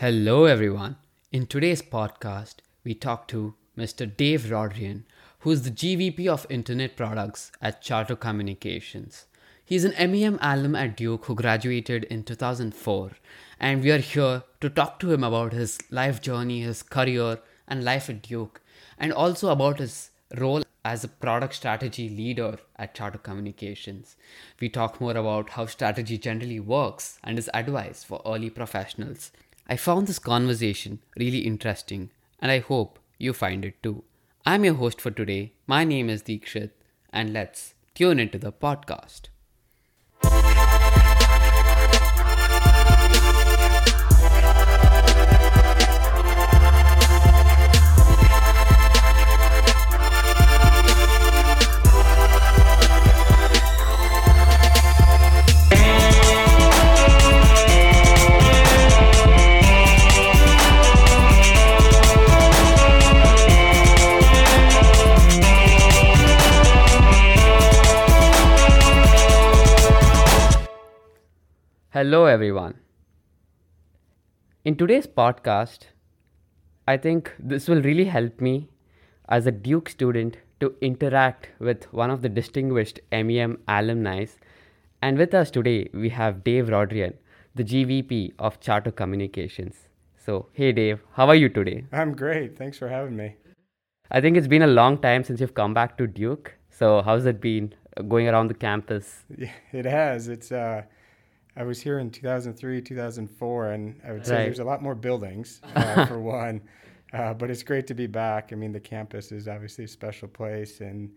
Hello, everyone. In today's podcast, we talk to Mr. Dave Rodrian, who is the GVP of Internet Products at Charter Communications. He's an MEM alum at Duke who graduated in 2004, and we are here to talk to him about his life journey, his career, and life at Duke, and also about his role as a product strategy leader at Charter Communications. We talk more about how strategy generally works and his advice for early professionals. I found this conversation really interesting, and I hope you find it too. I'm your host for today. My name is Deekshit, and let's tune into the podcast. Hello, everyone. In today's podcast, I think this will really help me as a Duke student to interact with one of the distinguished MEM alumni. And with us today, we have Dave Rodrian, the GVP of Charter Communications. So, hey, Dave, how are you today? I'm great. Thanks for having me. I think it's been a long time since you've come back to Duke. So, how's it been going around the campus? Yeah, it has. It's uh, I was here in 2003, 2004, and I would say Right. there's a lot more buildings uh, for one. Uh, but it's great to be back. I mean, the campus is obviously a special place, and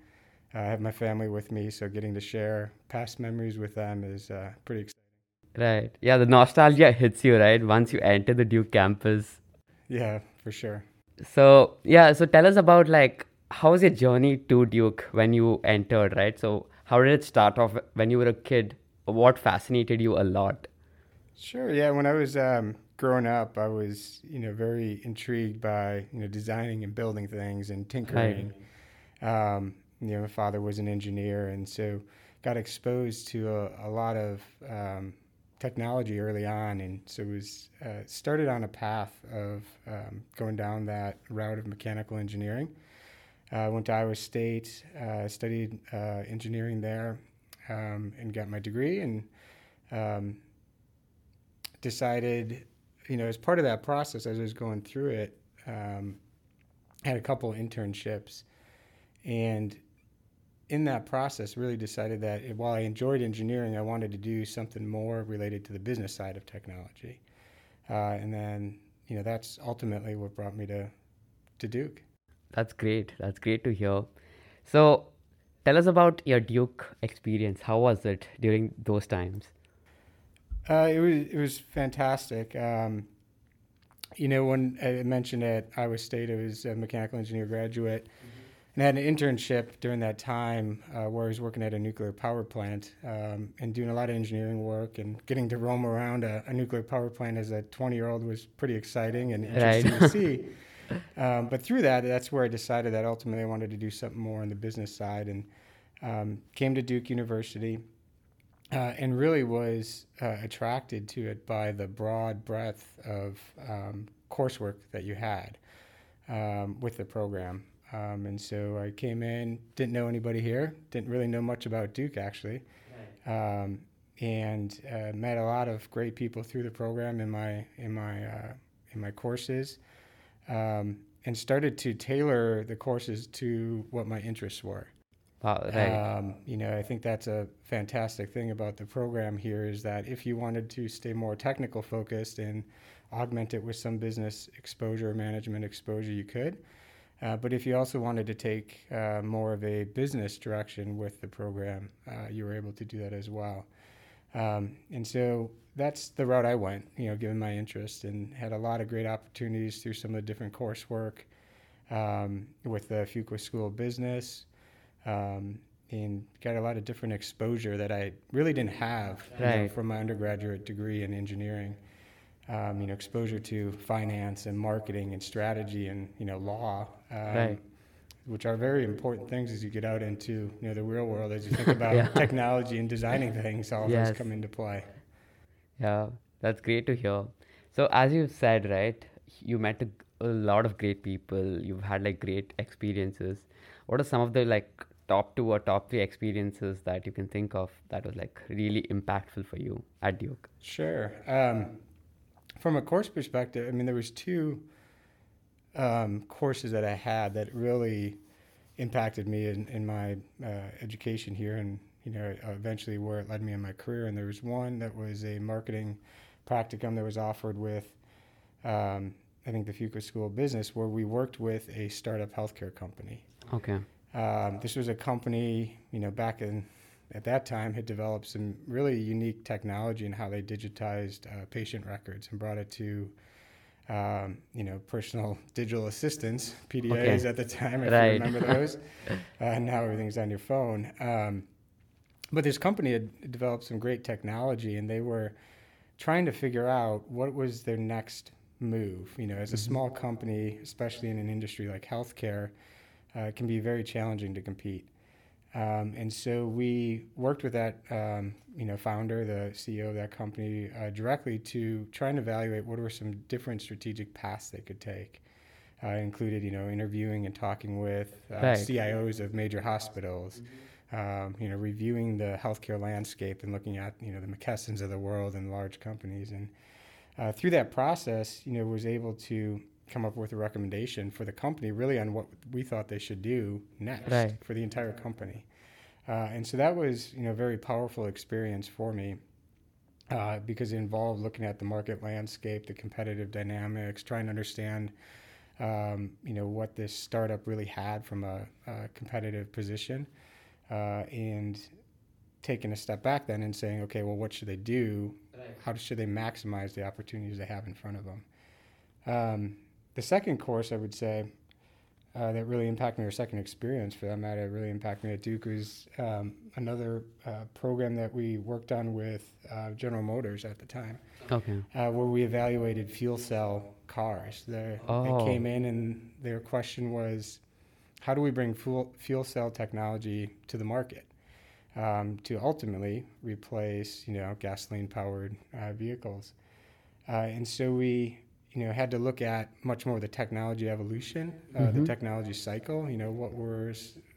uh, I have my family with me, so getting to share past memories with them is uh, pretty exciting. Right. Yeah, the nostalgia hits you, right? Once you enter the Duke campus. Yeah, for sure. So, yeah, so tell us about like how was your journey to Duke when you entered, right? So, how did it start off when you were a kid? What fascinated you a lot? Sure. Yeah. When I was um, growing up, I was, you know, very intrigued by, you know, designing and building things and tinkering. Um, you know, my father was an engineer, and so got exposed to a, a lot of um, technology early on, and so was uh, started on a path of um, going down that route of mechanical engineering. I went to Iowa State, uh, studied uh, engineering there, um, and got my degree, and um, decided, you know, as part of that process, as I was going through it, um, had a couple internships, and in that process, really decided that while I enjoyed engineering, I wanted to do something more related to the business side of technology, uh, and then, you know, that's ultimately what brought me to to Duke. That's great. That's great to hear. So, tell us about your Duke experience. How was it during those times? Uh, it was it was fantastic. Um, you know, when I mentioned at Iowa State, I was a mechanical engineer graduate, and I had an internship during that time uh, where I was working at a nuclear power plant um, and doing a lot of engineering work and getting to roam around a, a nuclear power plant as a 20 year old was pretty exciting and interesting Right. to see. Um, but through that, that's where I decided that ultimately I wanted to do something more on the business side and um, came to Duke University uh, and really was uh, attracted to it by the broad breadth of um, coursework that you had um, with the program. Um, and so I came in, didn't know anybody here, didn't really know much about Duke actually, um, and uh, met a lot of great people through the program in my in my uh, in my courses, um, and started to tailor the courses to what my interests were. Wow, right. Um, you know, I think that's a fantastic thing about the program here is that if you wanted to stay more technical focused and augment it with some business exposure, management exposure, you could. Uh, but if you also wanted to take uh, more of a business direction with the program, uh, you were able to do that as well. Um, and so that's the route I went, you know, given my interest, and had a lot of great opportunities through some of the different coursework um, with the Fuqua School of Business um, and got a lot of different exposure that I really didn't have you know, from my undergraduate degree in engineering. Um, you know, exposure to finance and marketing and strategy and you know law, um, Right. Which are very important things as you get out into you know the real world as you think about Yeah. technology and designing things. All of Yes. those come into play. Yeah, that's great to hear. So as you said, right, you met a, a lot of great people. You've had like great experiences. What are some of the like top two or top three experiences that you can think of that was like really impactful for you at Duke? Sure. Um, from a course perspective, I mean, there was two um, courses that I had that really impacted me in, in my uh, education here and, you know, eventually where it led me in my career. And there was one that was a marketing practicum that was offered with, um, I think, the Fuqua School of Business, where we worked with a startup healthcare company. Okay. Um, this was a company, you know, back in at that time had developed some really unique technology in how they digitized uh, patient records and brought it to um, you know, personal digital assistants, PDAs okay. at the time, if right. you remember those. uh, now everything's on your phone. Um, but this company had developed some great technology, and they were trying to figure out what was their next move. You know, as a mm-hmm. small company, especially in an industry like healthcare, uh, it can be very challenging to compete. Um, and so we worked with that, um, you know, founder, the CEO of that company, uh, directly to try and evaluate what were some different strategic paths they could take. Uh, included, you know, interviewing and talking with uh. CIOs of major hospitals, um, you know, reviewing the healthcare landscape and looking at, you know, the McKessons of the world and large companies. And uh, through that process, you know, was able to come up with a recommendation for the company really on what we thought they should do next right. for the entire company. Uh, and so that was, you know, a very powerful experience for me uh, because it involved looking at the market landscape, the competitive dynamics, trying to understand, um, you know, what this startup really had from a, a competitive position, uh, and taking a step back then and saying, okay, well, what should they do? How should they maximize the opportunities they have in front of them? Um, the second course, I would say, uh, that really impacted me, or second experience for that matter, really impacted me at Duke was um, another uh, program that we worked on with uh, General Motors at the time. Okay. Uh, where we evaluated fuel cell cars. They, oh. they came in and their question was, how do we bring fuel, fuel cell technology to the market um, to ultimately replace, you know, gasoline-powered uh, vehicles? Uh, and so we you know, had to look at much more the technology evolution, uh, mm-hmm. the technology cycle. You know, what were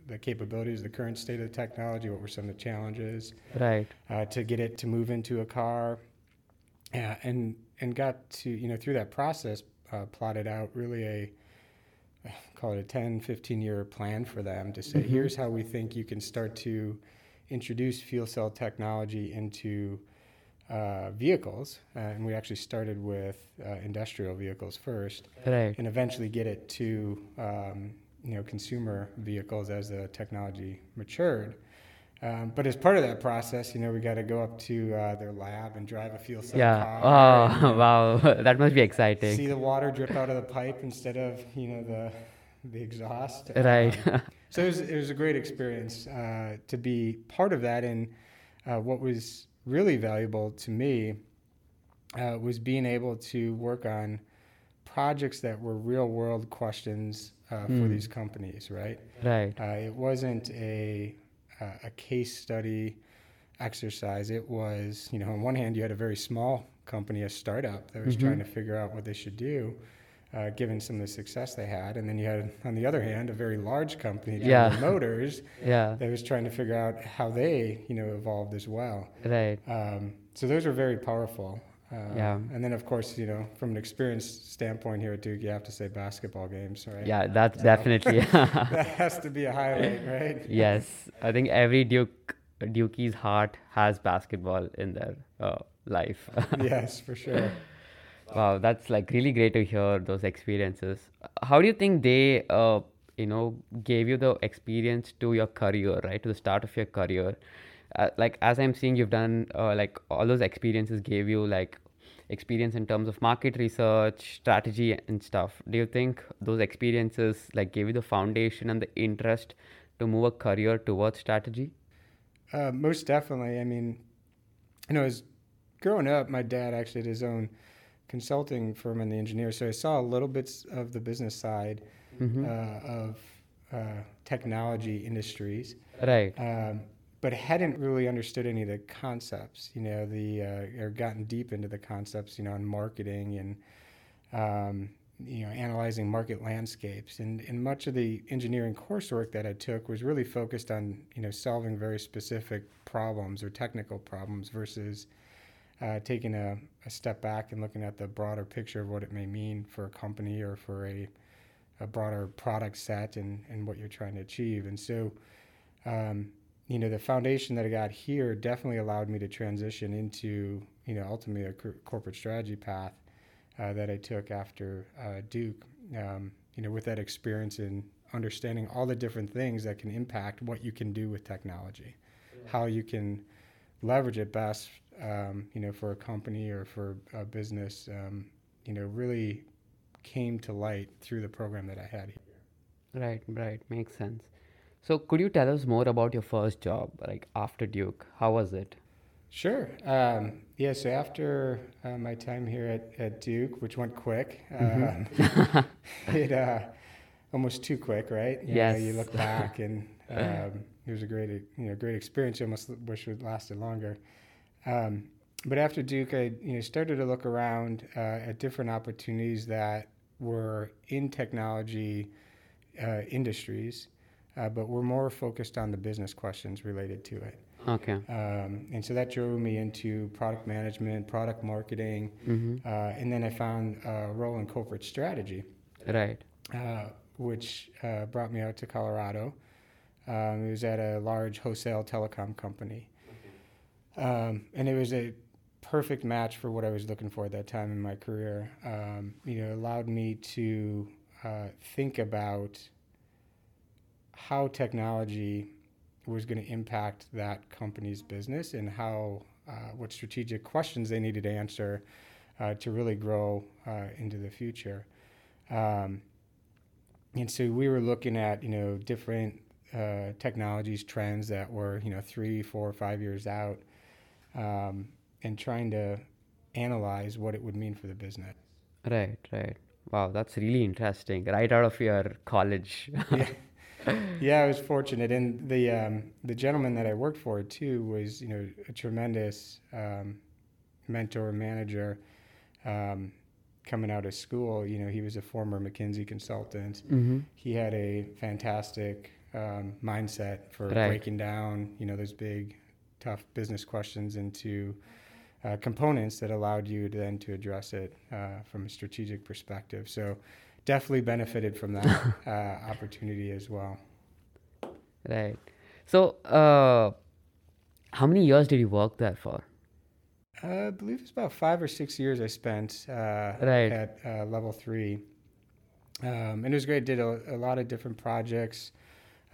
the capabilities, the current state of the technology? What were some of the challenges? Right. Uh, to get it to move into a car, uh, and and got to you know through that process, uh, plotted out really a call it a 10, 15 year plan for them to say, mm-hmm. here's how we think you can start to introduce fuel cell technology into uh, vehicles, uh, and we actually started with uh, industrial vehicles first, right. and eventually get it to um, you know consumer vehicles as the technology matured. Um, but as part of that process, you know, we got to go up to uh, their lab and drive a fuel cell yeah. car. Oh, wow, that must be exciting. See the water drip out of the pipe instead of you know the the exhaust. Right. Um, so it was, it was a great experience uh, to be part of that, and uh, what was really valuable to me uh, was being able to work on projects that were real world questions uh, for hmm. these companies, right? Right. Uh, it wasn't a, a case study exercise. It was, you know, on one hand, you had a very small company, a startup that was mm-hmm. trying to figure out what they should do uh, given some of the success they had. And then you had, on the other hand, a very large company, General yeah. Motors, yeah. that was trying to figure out how they, you know, evolved as well. Right. Um, so those are very powerful. Uh, yeah. And then, of course, you know, from an experience standpoint here at Duke, you have to say basketball games, right? Yeah, that's so definitely. that has to be a highlight, right? yes, I think every Duke Dukie's heart has basketball in their uh, life. yes, for sure. Wow, that's like really great to hear those experiences. How do you think they, uh, you know, gave you the experience to your career, right? To the start of your career. Uh, like as I'm seeing, you've done uh, like all those experiences gave you like experience in terms of market research, strategy, and stuff. Do you think those experiences like gave you the foundation and the interest to move a career towards strategy? Uh, most definitely. I mean, you know, as growing up, my dad actually had his own consulting firm and the engineer, so I saw a little bits of the business side mm-hmm. uh, of uh, technology industries. Right. Um, but hadn't really understood any of the concepts, you know, the uh, or gotten deep into the concepts, you know, in marketing and um, you know analyzing market landscapes. And and much of the engineering coursework that I took was really focused on you know solving very specific problems or technical problems versus uh, taking a, a step back and looking at the broader picture of what it may mean for a company or for a a broader product set and, and what you're trying to achieve. And so, um, you know, the foundation that I got here definitely allowed me to transition into, you know, ultimately a cor- corporate strategy path uh, that I took after uh, Duke. Um, you know, with that experience in understanding all the different things that can impact what you can do with technology, yeah. how you can leverage it best, um, you know, for a company or for a business. Um, you know, really came to light through the program that I had here. Right, right, makes sense. So, could you tell us more about your first job, like after Duke? How was it? Sure. Um, yeah, so after uh, my time here at, at Duke, which went quick, mm-hmm. um, it uh, almost too quick, right? You yes. Know, you look back and um, it was a great, you know, great experience. You almost wish it lasted longer. Um, but after Duke, I you know started to look around uh, at different opportunities that were in technology uh, industries, uh, but were more focused on the business questions related to it. Okay. Um, and so that drove me into product management, product marketing, mm-hmm. uh, and then I found a role in corporate strategy. Right. Uh, which uh, brought me out to Colorado. Um, it was at a large wholesale telecom company. Um, and it was a perfect match for what I was looking for at that time in my career. Um, you know, allowed me to uh, think about how technology was going to impact that company's business and how uh, what strategic questions they needed to answer uh, to really grow uh, into the future. Um, and so we were looking at you know different uh, technologies trends that were you know three, four, five years out. Um, and trying to analyze what it would mean for the business. Right, right. Wow, that's really interesting. Right out of your college. yeah. yeah, I was fortunate, and the um, the gentleman that I worked for too was you know a tremendous um, mentor manager. Um, coming out of school, you know, he was a former McKinsey consultant. Mm-hmm. He had a fantastic um, mindset for right. breaking down, you know, those big, tough business questions into uh, components that allowed you to then to address it uh, from a strategic perspective. So definitely benefited from that uh, opportunity as well. Right. So uh, how many years did you work there for? I believe it's about five or six years I spent uh, right. at uh, level three. Um, and it was great. Did a, a lot of different projects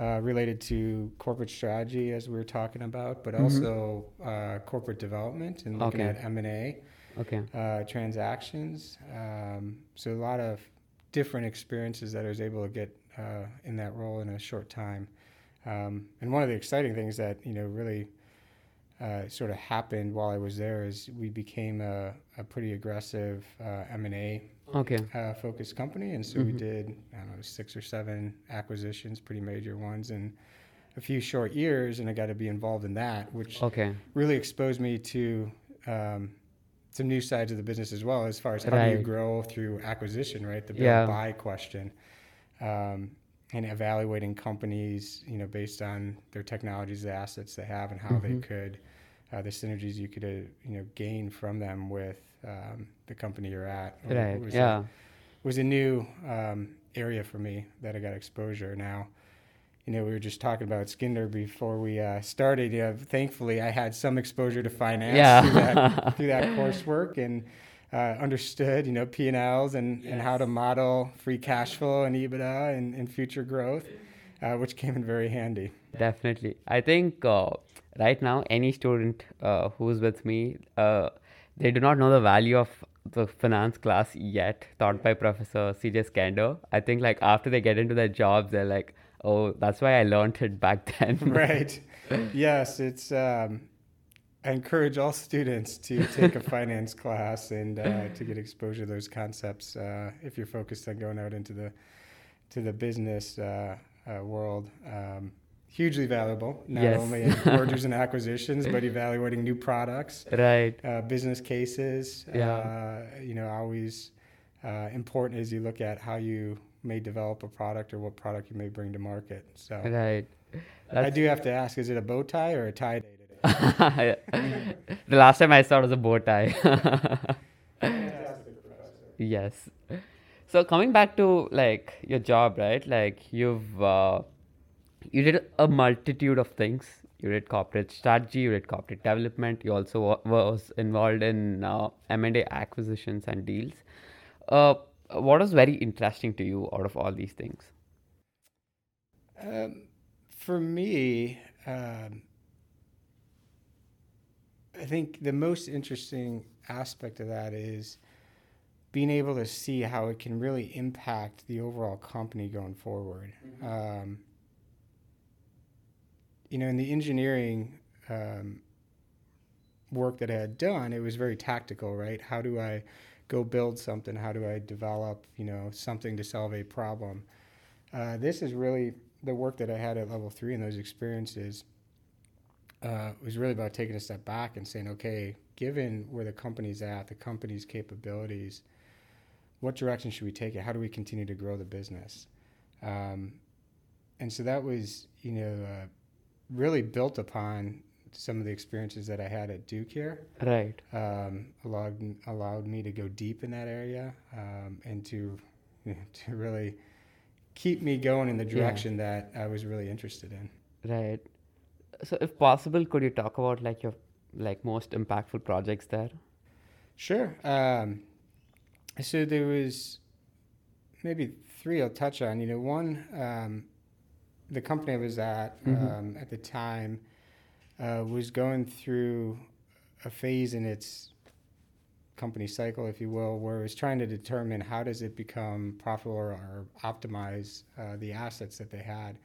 uh, related to corporate strategy, as we were talking about, but mm-hmm. also uh, corporate development and looking okay. at M and A, okay, uh, transactions. Um, so a lot of different experiences that I was able to get uh, in that role in a short time. Um, and one of the exciting things that you know really uh, sort of happened while I was there is we became a, a pretty aggressive uh, M and A okay. uh, focused company, and so mm-hmm. we did I don't know six or seven acquisitions, pretty major ones, in a few short years, and I got to be involved in that, which okay. really exposed me to um, some new sides of the business as well, as far as how right. do you grow through acquisition, right? The build yeah. buy question. Um, and evaluating companies, you know, based on their technologies, the assets they have, and how mm-hmm. they could, uh, the synergies you could, uh, you know, gain from them with um, the company you're at. Right. Was yeah. A, was a new um, area for me that I got exposure now. You know, we were just talking about Skender before we uh, started. You know, thankfully, I had some exposure to finance yeah. through, that, through that coursework and uh, understood, you know, P and Ls and and how to model free cash flow and EBITDA and, and future growth, uh, which came in very handy. Definitely, I think uh, right now any student uh, who's with me uh, they do not know the value of the finance class yet taught by Professor CJ Skender. I think like after they get into their jobs, they're like, oh, that's why I learned it back then. right. Yes, it's. Um, I encourage all students to take a finance class and uh, to get exposure to those concepts uh, if you're focused on going out into the to the business uh, uh world. Um, hugely valuable, not Yes. only in mergers and acquisitions, but evaluating new products, Right. uh, business cases. Yeah. Uh, you know, always uh, important as you look at how you may develop a product or what product you may bring to market. So Right. I do have to ask: Is it a bow tie or a tie day today? the last time I saw it was a bow tie. yes. So coming back to like your job, right? Like you've uh, you did a multitude of things. You did corporate strategy, you did corporate development. You also wa- was involved in uh, M&A acquisitions and deals. Uh, what was very interesting to you out of all these things? Um, for me, um, I think the most interesting aspect of that is being able to see how it can really impact the overall company going forward. Um, you know, in the engineering um, work that I had done, it was very tactical, right? How do I go build something? How do I develop, you know, something to solve a problem? Uh, this is really the work that I had at level three and those experiences uh, was really about taking a step back and saying, okay, given where the company's at, the company's capabilities, what direction should we take it? How do we continue to grow the business? Um, and so that was, you know, uh, really built upon some of the experiences that I had at Duke here. Right. Um, allowed allowed me to go deep in that area um, and to to really keep me going in the Yeah. direction that I was really interested in. Right. So if possible, could you talk about like your like most impactful projects there? Sure. Um, so there was maybe three I'll touch on. You know, one, um, the company I was at Mhm. um, at the time uh, was going through a phase in its company cycle, if you will, where it was trying to determine how does it become profitable or, or optimize uh, the assets that they had.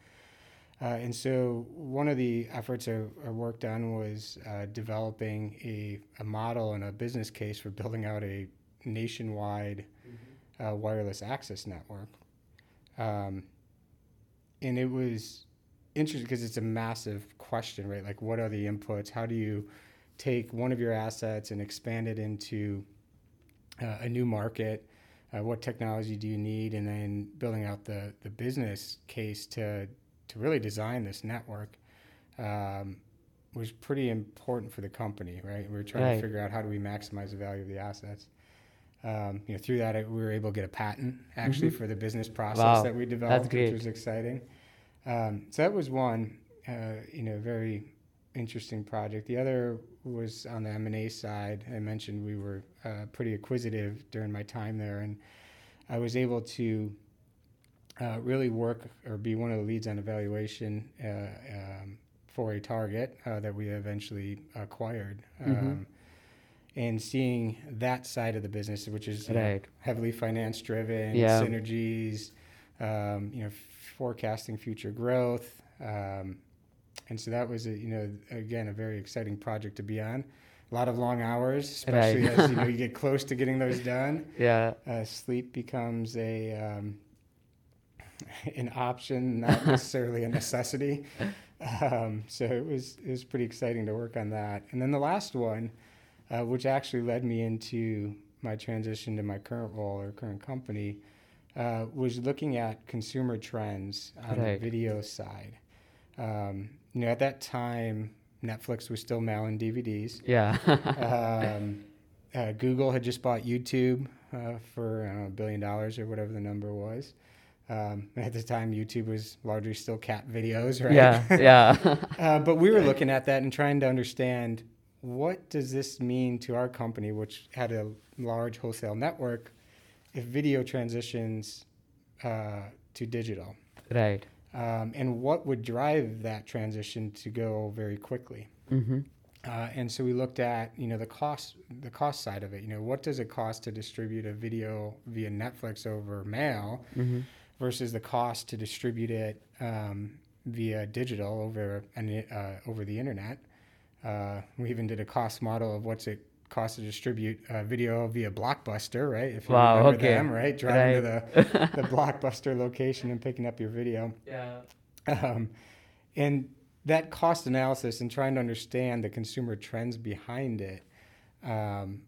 Uh, and so one of the efforts I, I worked on was uh, developing a, a model and a business case for building out a nationwide uh, wireless access network. Um, and it was interesting because it's a massive question, right? Like, what are the inputs? How do you take one of your assets and expand it into uh, a new market? Uh, what technology do you need? And then building out the, the business case to, to really design this network um, was pretty important for the company, right? We were trying Right. to figure out how do we maximize the value of the assets. Um, you know, through that, we were able to get a patent actually for the business process Mm-hmm. Wow, that we developed, which was exciting. Um, so that was one, uh, you know, very interesting project. The other was on the M and A side. I mentioned we were uh, pretty acquisitive during my time there, and I was able to uh, really work or be one of the leads on evaluation uh, um, for a target uh, that we eventually acquired. Mhm. Um, and seeing that side of the business, which is you know, heavily finance driven, Yeah. synergies, um, you know, forecasting future growth. Um, and so that was, a, you know, again, a very exciting project to be on. A lot of long hours, especially Right. as you know you get close to getting those done. Yeah. Uh, sleep becomes a um, an option, not necessarily a necessity. Um, so it was it was pretty exciting to work on that. And then the last one, uh, which actually led me into my transition to my current role or current company, uh, was looking at consumer trends on Right. the video side. Um, you know, at that time, Netflix was still mailing DVDs. Yeah. Um, uh, Google had just bought YouTube uh, for I don't know, a billion dollars or whatever the number was. Um, at the time, YouTube was largely still cat videos, right? yeah. Yeah. uh, but we were looking at that and trying to understand what does this mean to our company, which had a large wholesale network, if video transitions uh, to digital, right. um, and what would drive that transition to go very quickly. Mm-hmm. Uh, and so we looked at you know the cost the cost side of it. You know what does it cost to distribute a video via Netflix over mail Mm-hmm. versus the cost to distribute it um, via digital over an, uh, over the internet. Uh, we even did a cost model of what's it cost to distribute uh, video via Blockbuster, right? If you Wow, remember okay. them, right? Driving to the, the Blockbuster location and picking up your video. Yeah. Um, and that cost analysis and trying to understand the consumer trends behind it um,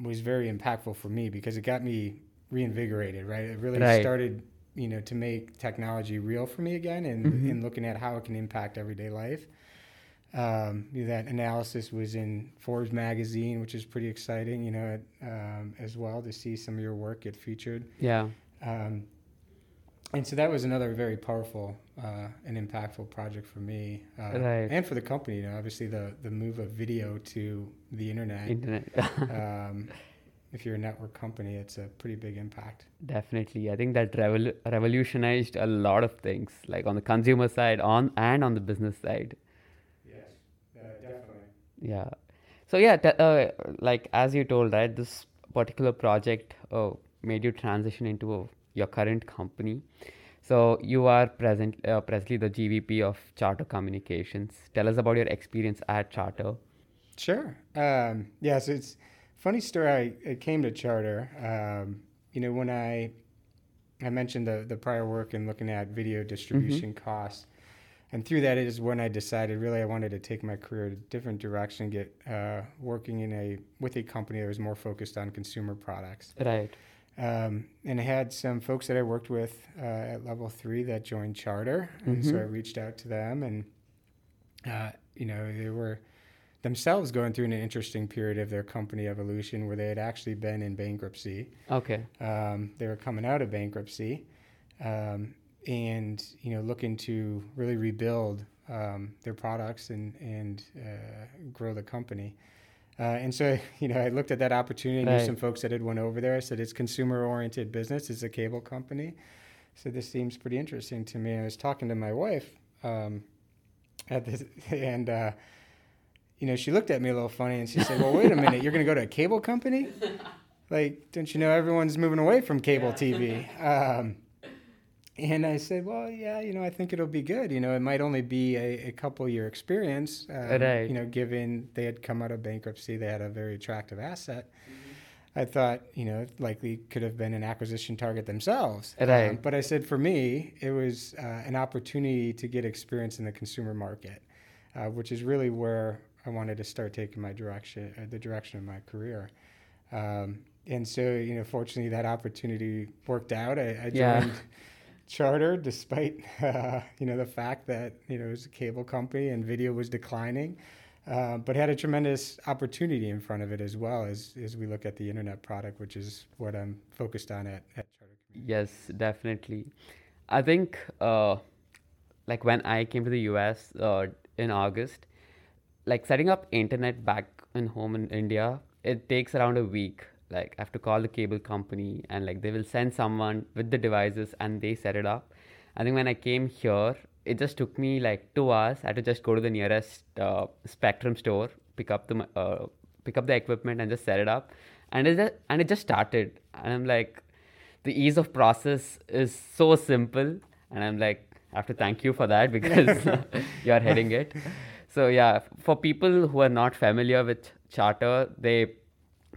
was very impactful for me because it got me reinvigorated. Right, it really Right. started you know to make technology real for me again and, Mhm. and looking at how it can impact everyday life. Um, that analysis was in Forbes magazine, which is pretty exciting. You know, um, as well to see some of your work get featured. Yeah. Um, and so that was another very powerful uh, and impactful project for me uh, Right. and for the company. You know, obviously the the move of video to the internet. Internet. um, if you're a network company, it's a pretty big impact. Definitely. I think that revol- revolutionized a lot of things, like on the consumer side, on and on the business side. Yes. Yeah. So yeah, t- uh, like as you told, right, this particular project uh, made you transition into uh, your current company. So you are present, uh, presently the GVP of Charter Communications. Tell us about your experience at Charter. Sure. Um, yeah, so it's funny story. I, I came to Charter. Um, you know, when I I mentioned the the prior work and looking at video distribution costs, and through that is when I decided really I wanted to take my career a different direction, get uh, working in a with a company that was more focused on consumer products. Right. Um, and I had some folks that I worked with uh, at level three that joined Charter, and so Mhm. I reached out to them, and uh, you know they were themselves going through an interesting period of their company evolution where they had actually been in bankruptcy. Okay. Um, they were coming out of bankruptcy, um, and you know looking to really rebuild um, their products and and uh, grow the company. Uh, and so, you know, I looked at that opportunity. I knew some folks that had went over there. I said, it's consumer-oriented business. It's a cable company. So this seems pretty interesting to me. I was talking to my wife um, at this, and uh, you know, she looked at me a little funny, and she said, "Well, wait a minute. You're going to go to a cable company? Like, don't you know everyone's moving away from cable TV?" Um, and I said, "Well, yeah, you know, I think it'll be good. You know, it might only be a, a couple year experience. Um, Right. You know, given they had come out of bankruptcy, they had a very attractive asset. I thought, you know, it likely could have been an acquisition target themselves. Right. Um, but I said, for me, it was uh, an opportunity to get experience in the consumer market, uh, which is really where I wanted to start taking my direction, uh, the direction of my career. Um, and so, you know, fortunately, that opportunity worked out. I, I joined Yeah. Charter, despite uh, you know the fact that you know it was a cable company and video was declining, uh, but had a tremendous opportunity in front of it as well as as we look at the internet product, which is what I'm focused on at, at Charter. Yes, definitely. I think, uh, like when I came to the US uh, in August, like setting up internet back in home in India, it takes around a week. Like I have to call the cable company and like they will send someone with the devices and they set it up. I think when I came here, it just took me like two hours. I had to just go to the nearest uh, Spectrum store, pick up the uh, pick up the equipment and just set it up, and it just, and it just started. And I'm like, the ease of process is so simple, and I'm like, I have to thank you for that because you're heading it. So yeah, for people who are not familiar with Charter, they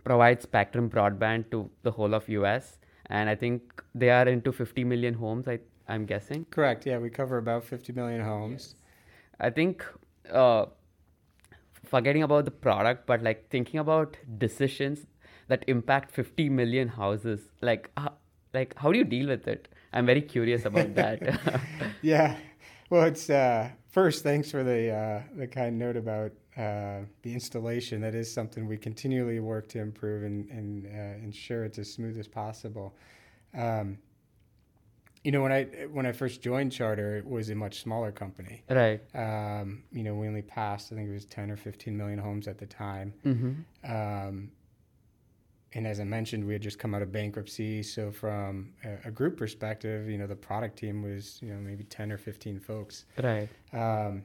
provide Spectrum broadband to the whole of US, and I think they are into 50 million homes. I I'm guessing. Correct. Yeah, we cover about 50 million homes. I think uh, forgetting about the product, but like thinking about decisions that impact 50 million houses. Like, uh, like how do you deal with it? I'm very curious about that. yeah. Well, it's uh, first. Thanks for the uh, the kind note about uh, the installation. That is something we continually work to improve and, and uh, ensure it's as smooth as possible. Um, you know, when I when I first joined Charter, it was a much smaller company. right. Um, you know, we only passed I think it was ten or fifteen million homes at the time. Mm-hmm. Um, and as I mentioned, we had just come out of bankruptcy. So from a, a group perspective, you know, the product team was, you know, maybe 10 or 15 folks. Right. Um,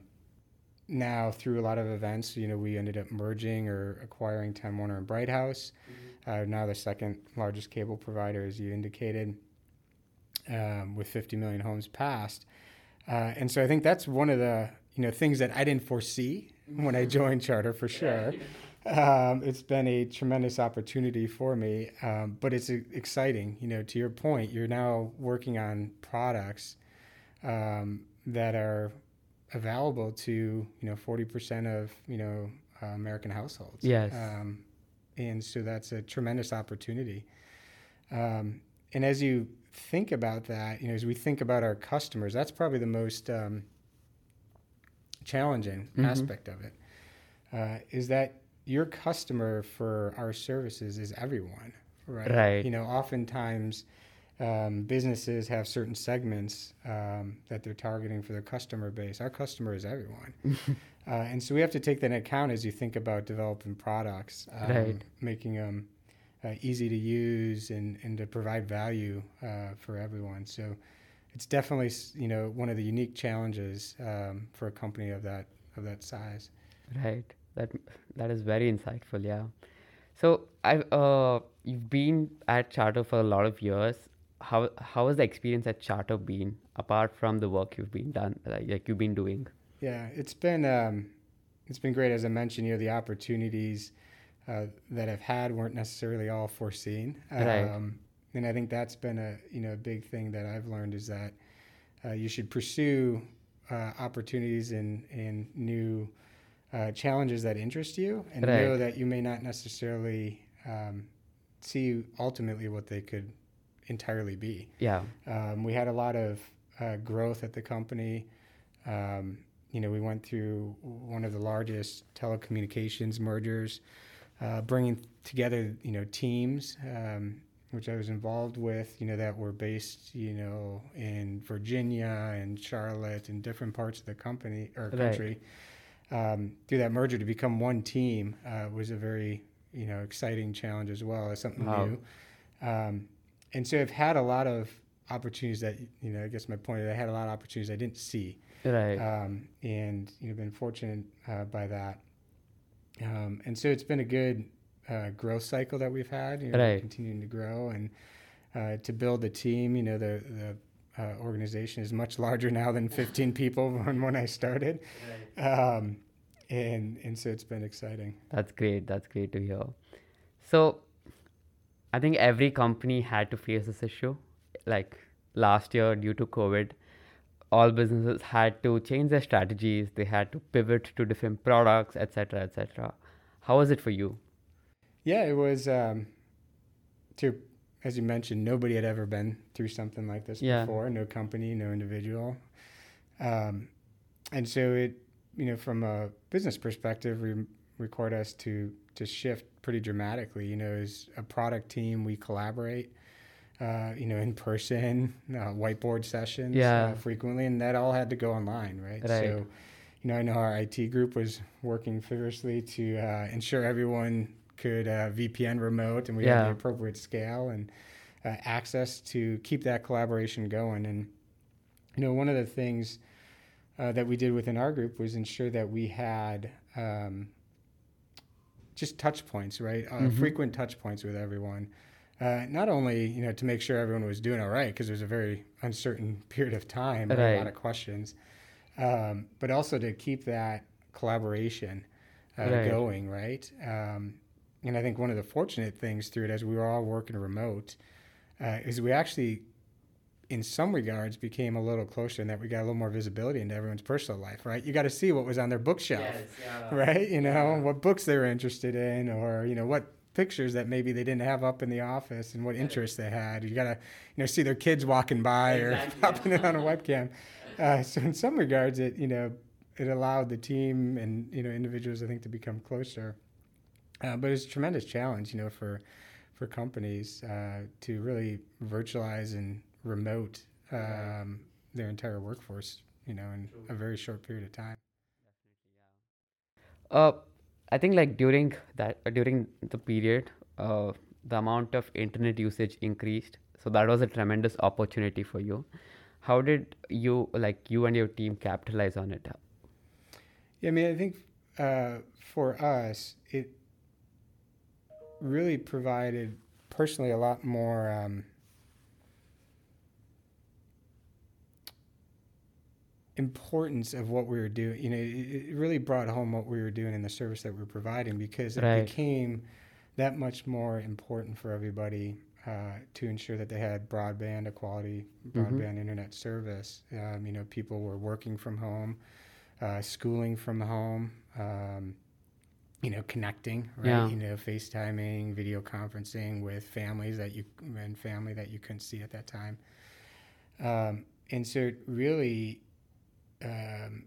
now through a lot of events, you know, we ended up merging or acquiring Time Warner and Bright House. Uh, now the second largest cable provider, as you indicated, um, with 50 million homes passed. Uh, and so I think that's one of the, you know, things that I didn't foresee when I joined Charter for sure. Um, it's been a tremendous opportunity for me, um, but it's exciting. You know, to your point, you're now working on products um, that are available to you know 40% of you know uh, American households. Yes. Um, and so that's a tremendous opportunity. Um, and as you think about that, you know, as we think about our customers, that's probably the most um, challenging Mhm. aspect of it. Uh, is that your customer for our services is everyone, right? Right. You know, oftentimes um, businesses have certain segments um, that they're targeting for their customer base. Our customer is everyone. uh, and so we have to take that into account as you think about developing products, um, Right. making them uh, easy to use and, and to provide value uh, for everyone. So it's definitely you know one of the unique challenges um, for a company of that of that size. Right. That that is very insightful. Yeah. So I uh you've been at Charter for a lot of years. How how has the experience at Charter been apart from the work you've been done like, you've been doing? Yeah, it's been um, it's been great. As I mentioned, you know, the opportunities uh, that I've had weren't necessarily all foreseen. Right. Um, and I think that's been a you know a big thing that I've learned is that uh, you should pursue uh, opportunities and and new uh, challenges that interest you, and Right. know that you may not necessarily um, see ultimately what they could entirely be. Yeah. Um, we had a lot of uh, growth at the company. Um, you know, we went through one of the largest telecommunications mergers, uh, bringing together you know teams, um, which I was involved with. You know, that were based you know in Virginia and Charlotte and different parts of the company or Right. country. Um, through that merger to become one team uh, was a very you know exciting challenge as well as something Wow. new. Um, and so I've had a lot of opportunities that you know. I guess my point is I had a lot of opportunities I didn't see, Right. um, and you know been fortunate uh, by that. Um, and so it's been a good uh, growth cycle that we've had. You know, Right. continuing to grow and uh, to build the team. You know, the the uh, organization is much larger now than 15 people when when I started, um, and and so it's been exciting. That's great. That's great to hear. So, I think every company had to face this issue. Like last year, due to COVID, all businesses had to change their strategies. They had to pivot to different products, etc., etc. How was it for you? Yeah, it was. Um, to as you mentioned, nobody had ever been through something like this Yeah. before. No company, no individual, um, and so it, you know, from a business perspective, re- required us to to shift pretty dramatically. You know, as a product team, we collaborate. Uh, you know, in person, uh, whiteboard sessions Yeah. uh, frequently, and that all had to go online, right? Right. So, you know, I know our IT group was working vigorously to uh, ensure everyone could uh, VPN remote and we had the appropriate scale and uh, access to keep that collaboration going. And, you know, one of the things uh, that we did within our group was ensure that we had um, just touch points, right? Uh, Mhm. Frequent touch points with everyone. Uh, not only, you know, to make sure everyone was doing all right, because it was a very uncertain period of time, right? a lot of questions, um, but also to keep that collaboration uh, Right. going, right? Um, and I think one of the fortunate things through it, as we were all working remote, uh, is we actually, in some regards, became a little closer and that we got a little more visibility into everyone's personal life, right? You got to see what was on their bookshelf, right? You know, what books they were interested in, or, you know, what pictures that maybe they didn't have up in the office and what interests they had. You got to, you know, see their kids walking by Exactly, or popping it on a webcam. Uh, so in some regards, it, you know, it allowed the team and, you know, individuals, I think, to become closer. Uh, but it's a tremendous challenge, you know, for for companies uh, to really virtualize and remote um, their entire workforce, you know, in a very short period of time. Uh, I think like during that uh, during the period, uh, the amount of internet usage increased. So that was a tremendous opportunity for you. How did you like you and your team capitalize on it? Yeah, I mean, I think uh, for us, it really provided personally a lot more um, importance of what we were doing. You know, it, it really brought home what we were doing in the service that we were providing because it Right. became that much more important for everybody uh, to ensure that they had broadband, a quality Mhm. broadband internet service. Um, you know, people were working from home. uh, schooling from home, um, you know, connecting, right? Yeah. You know, FaceTiming, video conferencing with families that you and family that you couldn't see at that time. Um, and so it really, um,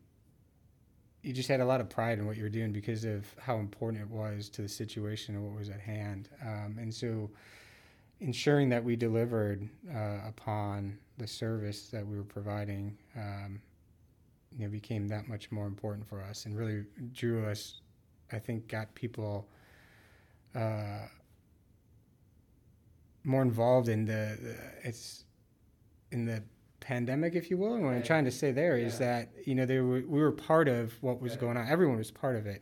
you just had a lot of pride in what you were doing because of how important it was to the situation and what was at hand. Um, and so ensuring that we delivered uh, upon the service that we were providing, um, you know, became that much more important for us and really drew us, I think, got people uh, more involved in the, the it's in the pandemic, if you will. And what I'm trying to say there is Yeah. that you know they were, we were part of what was Right. going on. Everyone was part of it.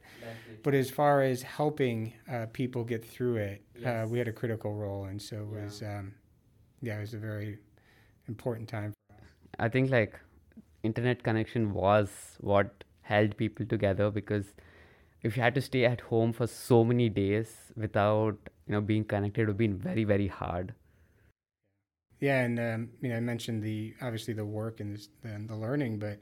But as far as helping uh, people get through it, uh, we had a critical role, and so it Yeah. was um, yeah, it was a very important time. I think like internet connection was what held people together because if you had to stay at home for so many days without you know being connected, it would have been very very hard. Yeah, and um, you know, I mentioned the obviously the work and this, and the learning, but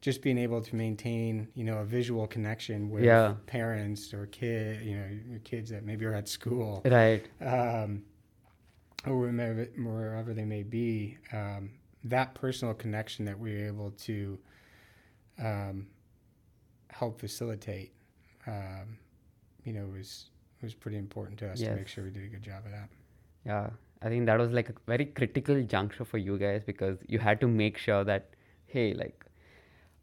just being able to maintain, you know, a visual connection with Yeah. parents or kid, you know, your kids that maybe are at school, Right. um, or wherever, wherever they may be, um, that personal connection that we're able to um, help facilitate, um, you know, was was pretty important to us to make sure we did a good job of that. Yeah, I think that was like a very critical juncture for you guys because you had to make sure that, hey, like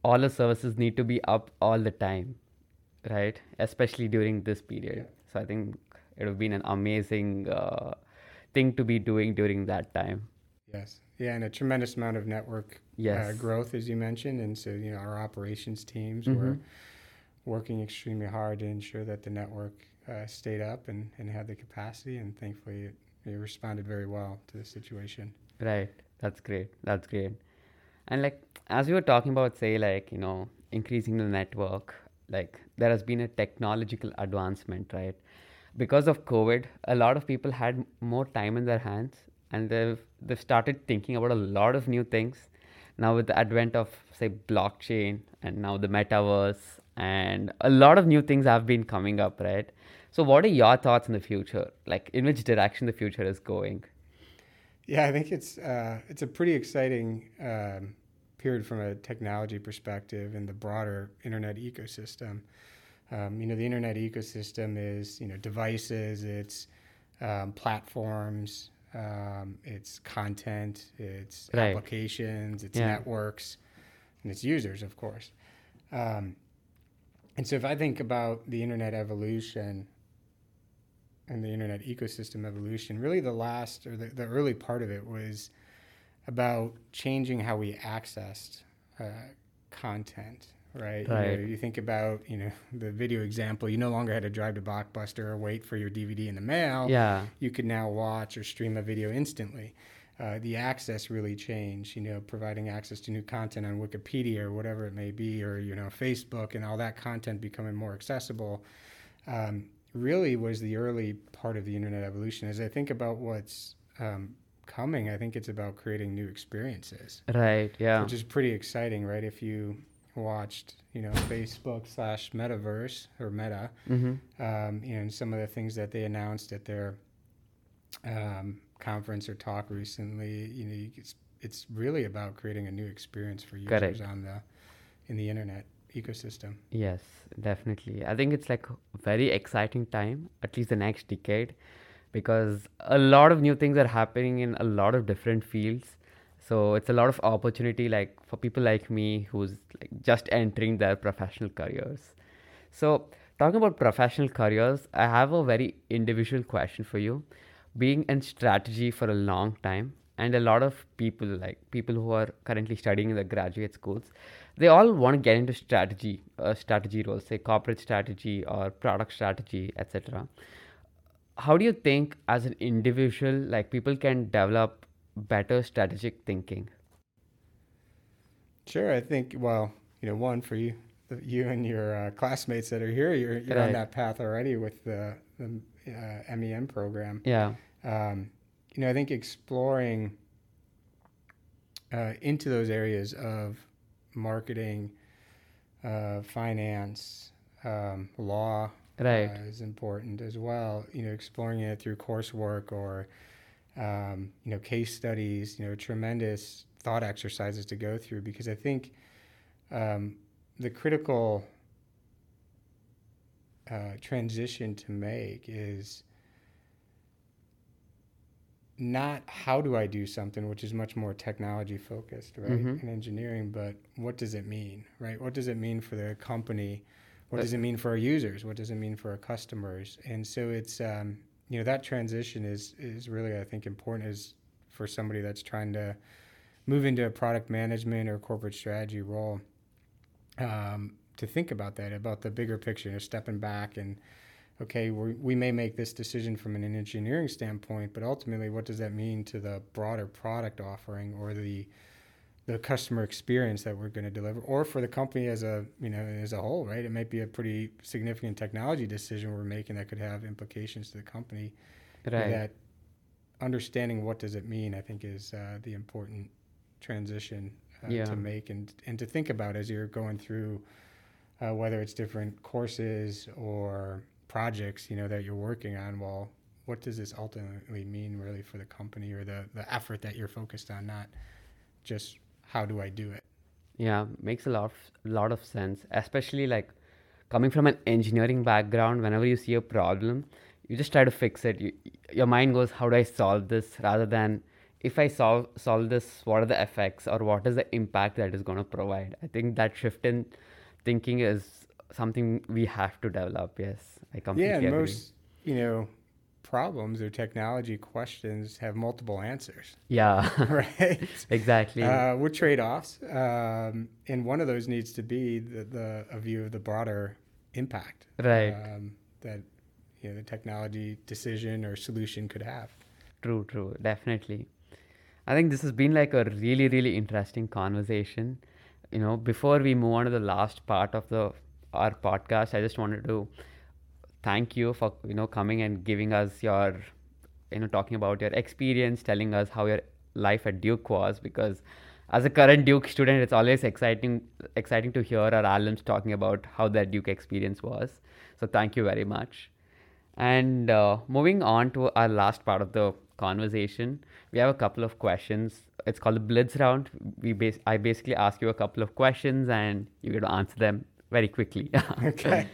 all the services need to be up all the time, right? Especially during this period. Yeah. So I think it would have been an amazing uh, thing to be doing during that time. Yes. Yeah, and a tremendous amount of network uh, growth, as you mentioned. And so, you know, our operations teams Mhm. were working extremely hard to ensure that the network uh, stayed up and, and had the capacity. And thankfully, it, it responded very well to the situation. Right. That's great. That's great. And like as we were talking about, say like you know increasing the network, like there has been a technological advancement, right? Because of COVID, a lot of people had more time in their hands, and they've they've started thinking about a lot of new things. Now with the advent of say blockchain and now the metaverse and a lot of new things have been coming up, right? So what are your thoughts in the future? Like in which direction the future is going? Yeah, I think it's uh, it's a pretty exciting um, period from a technology perspective in the broader internet ecosystem. Um, you know, the internet ecosystem is you know devices, it's um, platforms, um, it's content, it's Right. applications, it's Yeah. networks, and it's users, of course. Um, and so, if I think about the internet evolution and the internet ecosystem evolution, really the last or the, the early part of it was about changing how we accessed uh, content, right? You, know, you think about, you know, the video example, you no longer had to drive to Blockbuster or wait for your DVD in the mail. Yeah. You could now watch or stream a video instantly. Uh, the access really changed, you know, providing access to new content on Wikipedia or whatever it may be, or, you know, Facebook and all that content becoming more accessible. Um, really was the early part of the internet evolution. As I think about what's um, coming, I think it's about creating new experiences, Right. Yeah. which is pretty exciting, right? If you watched, you know, Facebook slash Metaverse or Meta, Mm-hmm. um, you know, and some of the things that they announced at their um, conference or talk recently, you know, you, it's it's really about creating a new experience for users Correct. on the in the internet ecosystem. Yes, definitely. I think it's like a very exciting time, at least the next decade, because a lot of new things are happening in a lot of different fields. So it's a lot of opportunity, like for people like me who's like just entering their professional careers. So talking about professional careers, I have a very individual question for you. Being in strategy for a long time, and a lot of people, like people who are currently studying in the graduate schools, they all want to get into strategy, uh, strategy roles, say corporate strategy or product strategy, etc. How do you think, as an individual, like people can develop better strategic thinking? Sure, I think. Well, you know, one for you, you and your uh, classmates that are here, you're, you're on that path already with the, the uh, MEM program. Yeah, Um, you know, I think exploring uh, into those areas of marketing, uh, finance, um, law Right. uh, is important as well. You know, exploring it through coursework or um, you know case studies. You know, tremendous thought exercises to go through because I think um, the critical uh, transition to make is not how do I do something, which is much more technology focused, right, Mhm. and engineering, but what does it mean, right? What does it mean for the company? What does it mean for our users? What does it mean for our customers? And so it's um, you know that transition is is really I think important as for somebody that's trying to move into a product management or corporate strategy role um, to think about that about the bigger picture, you know, stepping back and okay, we we may make this decision from an engineering standpoint, but ultimately, what does that mean to the broader product offering or the the customer experience that we're going to deliver, or for the company as a you know as a whole, right? It might be a pretty significant technology decision we're making that could have implications to the company. Right. That understanding what does it mean, I think, is uh, the important transition uh, Yeah. to make and and to think about as you're going through uh, whether it's different courses or projects, you know, that you're working on. Well, what does this ultimately mean, really, for the company or the the effort that you're focused on, not just how do I do it. Yeah, makes a lot of, lot of sense. Especially like coming from an engineering background, whenever you see a problem, you just try to fix it. You, your mind goes, "How do I solve this?" rather than if I solve solve this, what are the effects or what is the impact that is going to provide? I think that shift in thinking is something we have to develop. Yes, I completely Yeah, agree. most you know problems or technology questions have multiple answers, yeah, right? exactly. Uh, with trade-offs, um, and one of those needs to be the, the a view of the broader impact right. um, that you know the technology decision or solution could have. True, true, definitely. I think this has been like a really, really interesting conversation. You know, before we move on to the last part of the our podcast, I just wanted to thank you for you know coming and giving us your you know talking about your experience, telling us how your life at Duke was because as a current Duke student, it's always exciting exciting to hear our alums talking about how their Duke experience was. So thank you very much. And uh, moving on to our last part of the conversation, we have a couple of questions. It's called the Blitz round. We bas- I basically ask you a couple of questions and you get to answer them very quickly. Okay.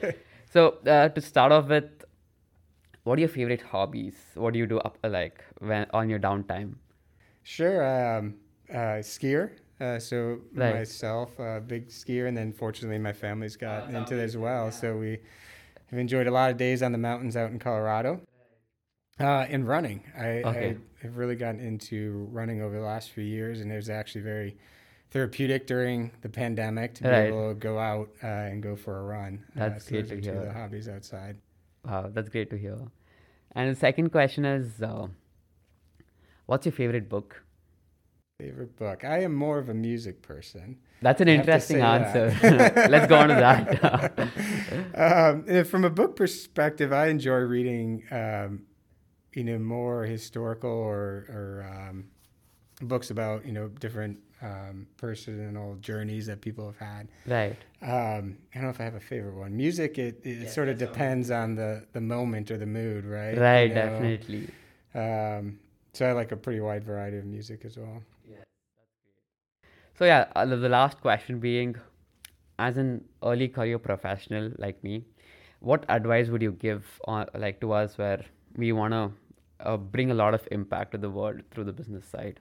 so uh, to start off with, what are your favorite hobbies? What do you do up like when on your downtime? Sure. Um, uh, skier. Uh, so Right. myself, a big skier, and then fortunately my family's got into it as well. So we have enjoyed a lot of days on the mountains out in Colorado. Uh, and running, I, Okay. I have really gotten into running over the last few years, and it was actually very therapeutic during the pandemic to be Right. able to go out uh, and go for a run. That's uh, so great to hear. the hobbies outside. Wow, that's great to hear. And the second question is, uh, what's your favorite book? Favorite book? I am more of a music person. That's an I interesting answer. Let's go on to that. um, from a book perspective, I enjoy reading, um, you know, more historical or, or um, books about, you know, different um, personal journeys that people have had. right. Um, I don't know if I have a favorite one. Music, it, it sort of depends on the, the moment or the mood, right? You Right, know? definitely. Um, so I like a pretty wide variety of music as well. So yeah, uh, the the last question being, as an early career professional like me, what advice would you give on like to us where we want to uh, bring a lot of impact to the world through the business side?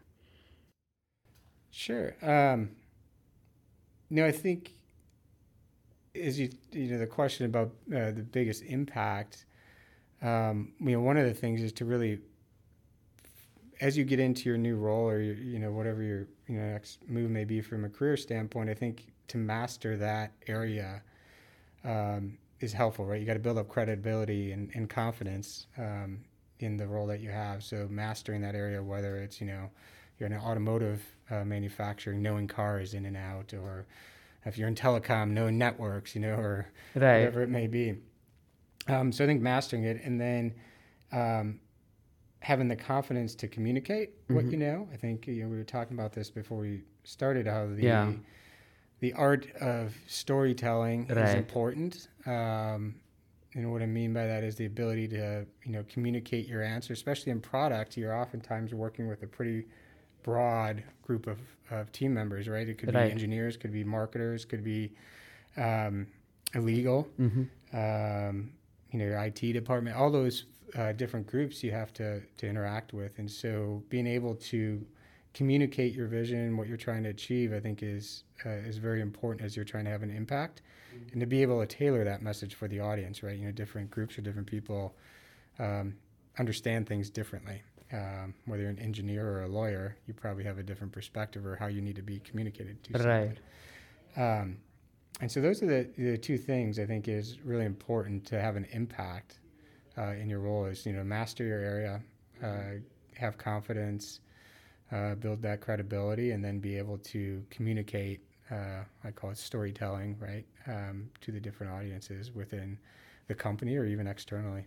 Sure. Um, no, I think as you you know the question about uh, the biggest impact. Um, you know, one of the things is to really, as you get into your new role or your, you know whatever your you know next move may be from a career standpoint, I think to master that area um, is helpful, right? You got to build up credibility and, and confidence um, in the role that you have. So mastering that area, whether it's you know you're in an automotive uh, manufacturing, knowing cars in and out, or if you're in telecom, knowing networks, you know, or Right. whatever it may be. Um, so I think mastering it and then um, having the confidence to communicate what Mhm. you know. I think you know we were talking about this before we started how the Yeah. the art of storytelling is important. Um, and what I mean by that is the ability to, you know, communicate your answer, especially in product. You're oftentimes working with a pretty broad group of, of team members, right? It could Right. be engineers, could be marketers, could be um, illegal, Mm-hmm. um, you know, your IT department, all those uh, different groups you have to, to interact with. And so being able to communicate your vision, what you're trying to achieve, I think is, uh, is very important as you're trying to have an impact and to be able to tailor that message for the audience, right? You know, different groups or different people um, understand things differently. Um, whether you're an engineer or a lawyer, you probably have a different perspective or how you need to be communicated to. Right. Um, and so those are the, the two things I think is really important to have an impact uh, in your role is, you know, master your area, uh, have confidence, uh, build that credibility, and then be able to communicate, uh, I call it storytelling, right, um, to the different audiences within the company or even externally.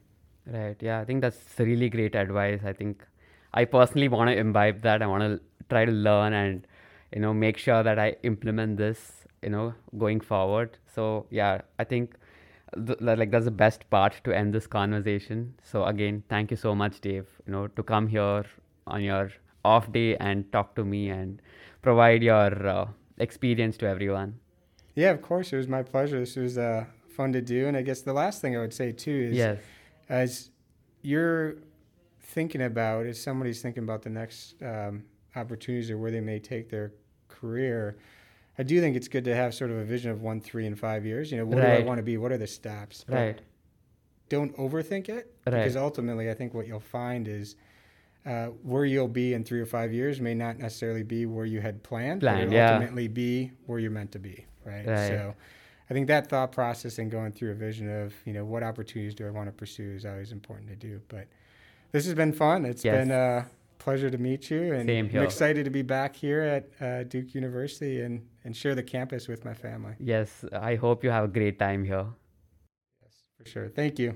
Right. Yeah, I think that's really great advice. I think I personally want to imbibe that. I want to try to learn and you know make sure that I implement this. You know, going forward. So yeah, I think th- like that's the best part to end this conversation. So again, thank you so much, Dave. You know, to come here on your off day and talk to me and provide your uh, experience to everyone. Yeah, of course. It was my pleasure. This was uh, fun to do. And I guess the last thing I would say, too, is Yes. As you're thinking about, as somebody's thinking about the next um, opportunities or where they may take their career, I do think it's good to have sort of a vision of one, three, and five years. You know, what do I want to be? What are the steps? But Right. Don't overthink it Right. because ultimately, I think what you'll find is uh, where you'll be in three or five years may not necessarily be where you had planned, but Planned, it'll yeah. ultimately be where you're meant to be, right? Right. So, I think that thought process and going through a vision of you know what opportunities do I want to pursue is always important to do. But this has been fun. It's Yes. been a pleasure to meet you, and. I'm excited to be back here at uh, Duke University and and share the campus with my family. Yes. I hope you have a great time here. Yes, for sure. Thank you.